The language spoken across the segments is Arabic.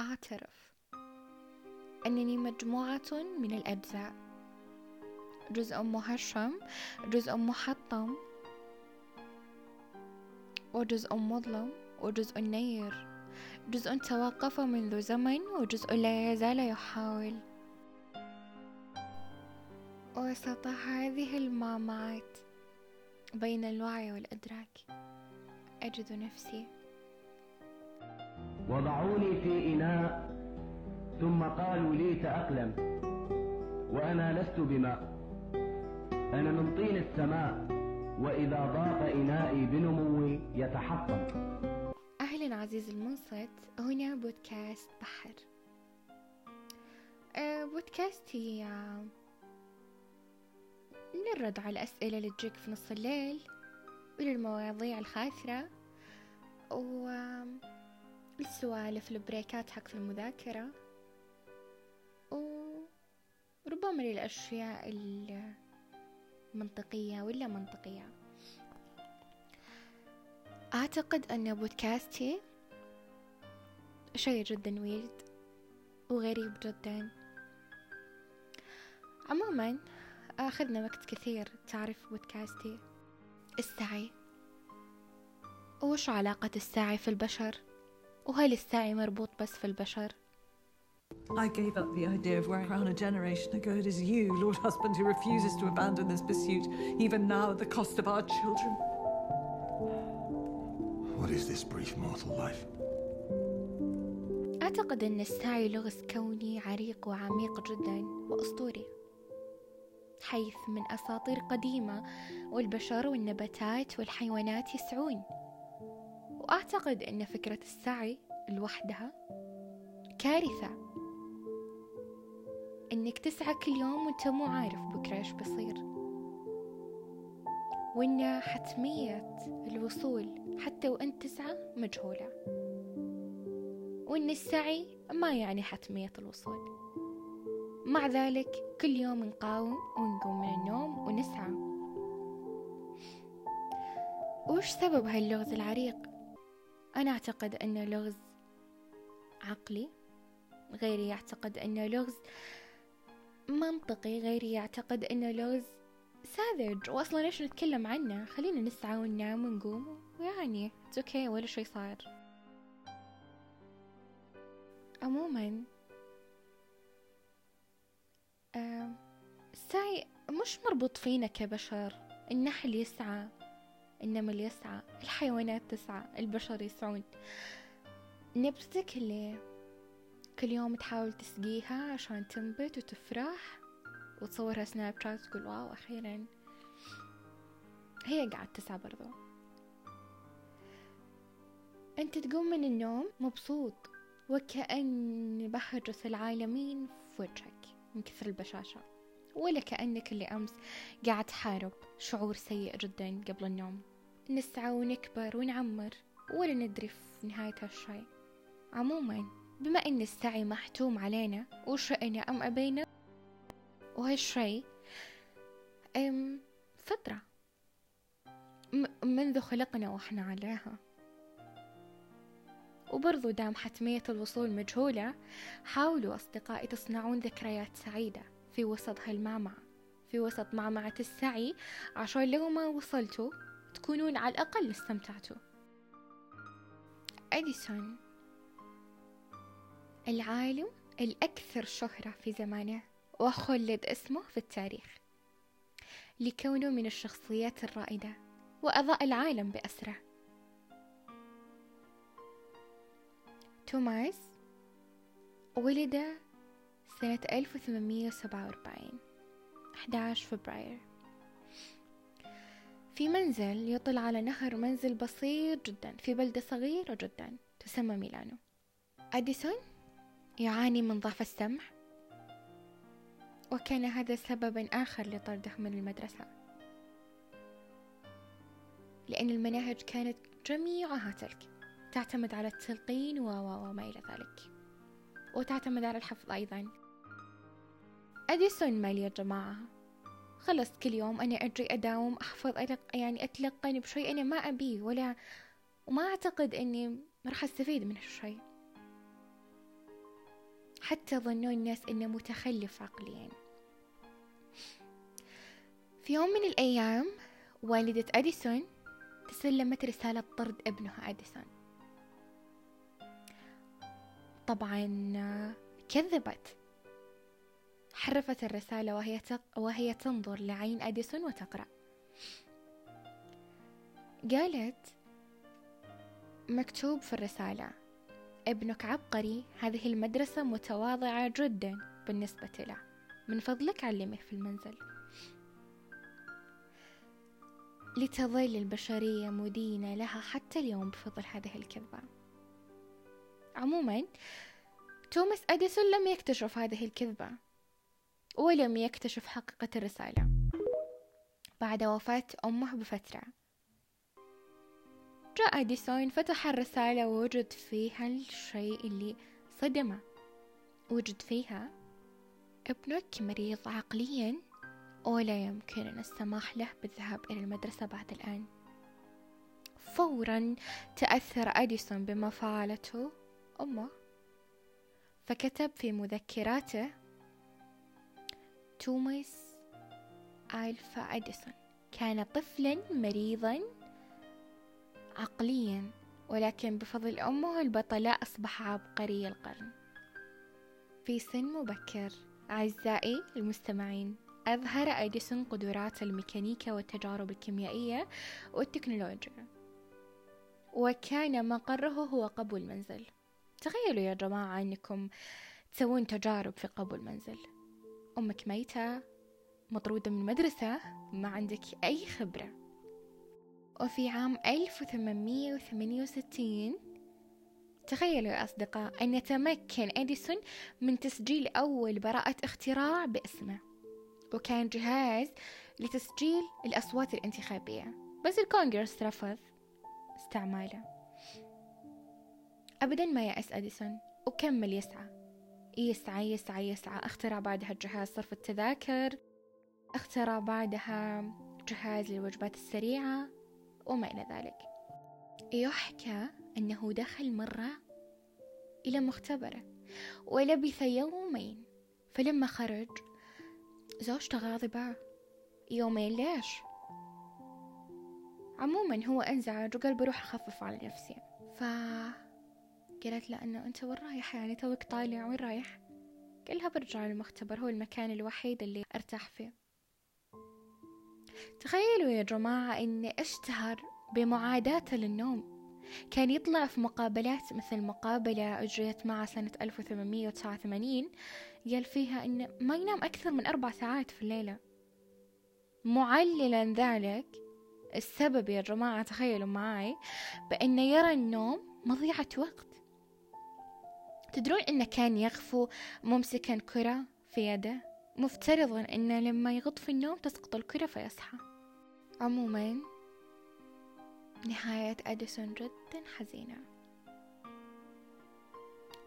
أعترف أنني مجموعة من الأجزاء. جزء مهشم جزء محطم وجزء مظلم وجزء نير. جزء توقف منذ زمن وجزء لا يزال يحاول. وسط هذه المعمعات بين الوعي والإدراك أجد نفسي. وضعوني في إناء ثم قالوا لي تأقلم وأنا لست بماء. أنا من طين السماء وإذا ضاق إنائي بنموي يتحطم. أهلا عزيزي المنصت هنا بودكاست بحر. أه بودكاستي أه للرد على الأسئلة اللي تجيك في نص الليل وللمواضيع الخاثرة والسوالف البريكات حق المذاكرة. وربما للأشياء المنطقية ولا منطقية. أعتقد أن بودكاستي شيء جدا ويرد وغريب جدا. عموما أخذنا وقت كثير تعرف بودكاستي. السعي. وش علاقة السعي في البشر؟ وهل السعي مربوط بس في البشر I gave up the idea of wearing a crown a generation ago. It is you, Lord Husband, who refuses to abandon this pursuit, even now at the cost of our children. What is this brief mortal life? أعتقد أن السعي لغز كوني عريق وعميق جدا وأسطوري حيث من أساطير قديمة والبشر والنباتات والحيوانات يسعون وأعتقد أن فكرة السعي لوحدها كارثة. إنك تسعى كل يوم وأنت مو عارف بكرة إيش بيصير وإن حتمية الوصول حتى وأنت تسعى مجهولة. وإن السعي ما يعني حتمية الوصول. مع ذلك كل يوم نقاوم ونقوم من النوم ونسعى. وش سبب هاللغز العريق؟ أنا أعتقد أنه لغز عقلي غيري يعتقد أنه لغز منطقي غيري يعتقد أنه لغز ساذج وأصلا ليش نتكلم عنه؟ خلينا نسعى وننام ونقوم. ويعني أوكي ولا شي صار عموما آه السعي مش مربوط فينا كبشر. النحل يسعى. النمل يسعى الحيوانات تسعى البشر يسعون. نبتتك اللي كل يوم تحاول تسقيها عشان تنبت وتفرح وتصورها سناب شات وتقول واو أخيرا. هي قاعد تسعى برضو. أنت تقوم من النوم مبسوط وكأن بهجة العالمين في وجهك من كثر البشاشة. ولا كأنك اللي أمس قاعد تحارب شعور سيء جدا قبل النوم. نسعى ونكبر ونعمر ولا ندري في نهاية هالشي. عموما بما أن السعي محتوم علينا وشئنا أم أبينا وهالشي أم فطرة. منذ خلقنا وإحنا عليها. وبرضو دام حتمية الوصول مجهولة حاولوا أصدقائي تصنعون ذكريات سعيدة في وسط هالمعمعة. في وسط معمعة السعي عشان لو ما وصلتوا تكونون على الأقل استمتعتوا. أديسون العالم الأكثر شهرة في زمانه وخلد اسمه في التاريخ لكونه من الشخصيات الرائدة وأضاء العالم بأسره. توماس ولد سنة 1847 11 فبراير. في منزل يطل على نهر منزل بسيط جدا في بلدة صغيرة جدا تسمى ميلانو. أديسون يعاني من ضعف السمع. وكان هذا سببا آخر لطرده من المدرسة. لأن المناهج كانت جميعها تلك. تعتمد على التلقين وما إلى ذلك. وتعتمد على الحفظ أيضا. أديسون مالي جماعة. خلص كل يوم أنا أجي أداوم أحفظ ألق يعني أتلقن بشيء أنا ما أبيه ولا وما أعتقد أني راح أستفيد من هالشيء حتى ظنوا الناس إنه متخلف عقليا. في يوم من الأيام والدة أديسون تسلمت رسالة طرد ابنها أديسون. طبعا كذبت. حرفت الرسالة وهي, وهي تنظر لعين أديسون وتقرأ. قالت مكتوب في الرسالة ابنك عبقري هذه المدرسة متواضعة جدا بالنسبة له. من فضلك علمه في المنزل. لتظل البشرية مدينة لها حتى اليوم بفضل هذه الكذبة. عموما توماس أديسون لم يكتشف هذه الكذبة. ولم يكتشف حقيقة الرسالة. بعد وفاة أمه بفترة. جاء أديسون فتح الرسالة ووجد فيها الشيء اللي صدمه. وجد فيها ابنك مريض عقليا ولا يمكننا السماح له بالذهاب إلى المدرسة بعد الآن. فورا تأثر أديسون بما فعلته أمه. فكتب في مذكراته توماس ألفا أديسون. كان طفلا مريضا عقليا ولكن بفضل أمه البطلة أصبح عبقري القرن. في سن مبكر أعزائي المستمعين أظهر أديسون قدرات الميكانيكا والتجارب الكيميائية والتكنولوجيا. وكان مقره هو قبو المنزل. تخيلوا يا جماعة أنكم تسوون تجارب في قبو المنزل. أمك ميتة مطرودة من المدرسة ما عندك أي خبرة. وفي عام 1868 تخيلوا يا أصدقاء أن يتمكن أديسون من تسجيل أول براءة اختراع باسمه. وكان جهاز لتسجيل الأصوات الانتخابية. بس الكونغرس رفض استعماله. أبدا ما يأس أديسون وكمل يسعى. يسعى يسعى يسعى. أخترع بعدها جهاز صرف التذاكر أخترع بعدها جهاز للوجبات السريعة وما إلى ذلك. يحكى أنه دخل مرة إلى مختبره ولبث يومين فلما خرج زوجته غاضبة. يومين ليش؟ عموما هو أنزعج وقال بروح أخفف على نفسي ف قالت له أنه أنت وين رايح يعني؟ توك طالع وين رايح؟ قال لها برجع للمختبر هو المكان الوحيد اللي أرتاح فيه. تخيلوا يا جماعة إني أشتهر بمعاداته للنوم. كان يطلع في مقابلات مثل مقابلة أجريت معه سنة 1889 قال فيها إنه ما ينام أكثر من أربع ساعات في الليلة. معللا ذلك السبب يا جماعة تخيلوا معي بأنه يرى النوم مضيعة وقت. تدرون إنه كان يغفو ممسكا كرة في يده؟ مفترضا إنه لما يغط في النوم تسقط الكرة فيصحى. عموما نهاية أديسون جدا حزينة.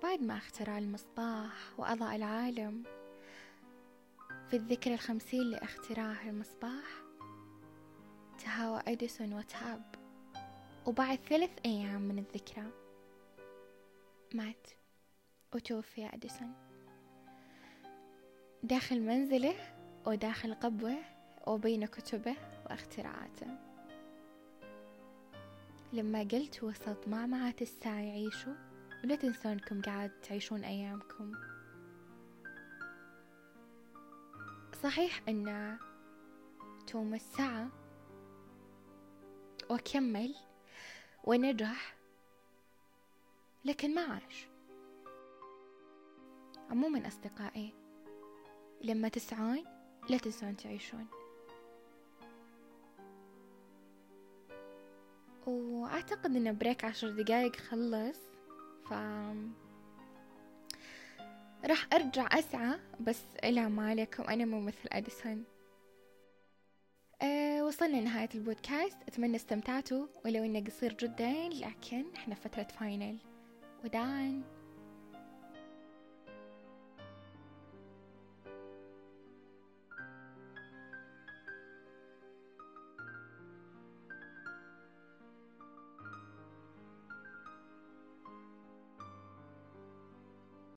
بعد ما اخترع المصباح وأضاء العالم في الذكرى الخمسين لاختراع المصباح تهاوى أديسون وتعب وبعد ثلاث أيام من الذكرى مات. وتوفي أديسون داخل منزله وداخل قبوه وبين كتبه واختراعاته. لما قلت وسط معمعة الساعة يعيشوا ولا تنسون انكم قاعد تعيشون أيامكم. صحيح أن توماس سعى وكمل ونجح لكن ما عاش عموما أصدقائي. لما تسعون لا تنسون تعيشون. وأعتقد إن break عشر دقايق خلص ف راح أرجع أسعى بس إلى ما عليكم أنا مو مثل أديسون. أه وصلنا لنهاية البودكاست. أتمنى استمتعتوا ولو إنه قصير جدا لكن إحنا فترة final. وداعا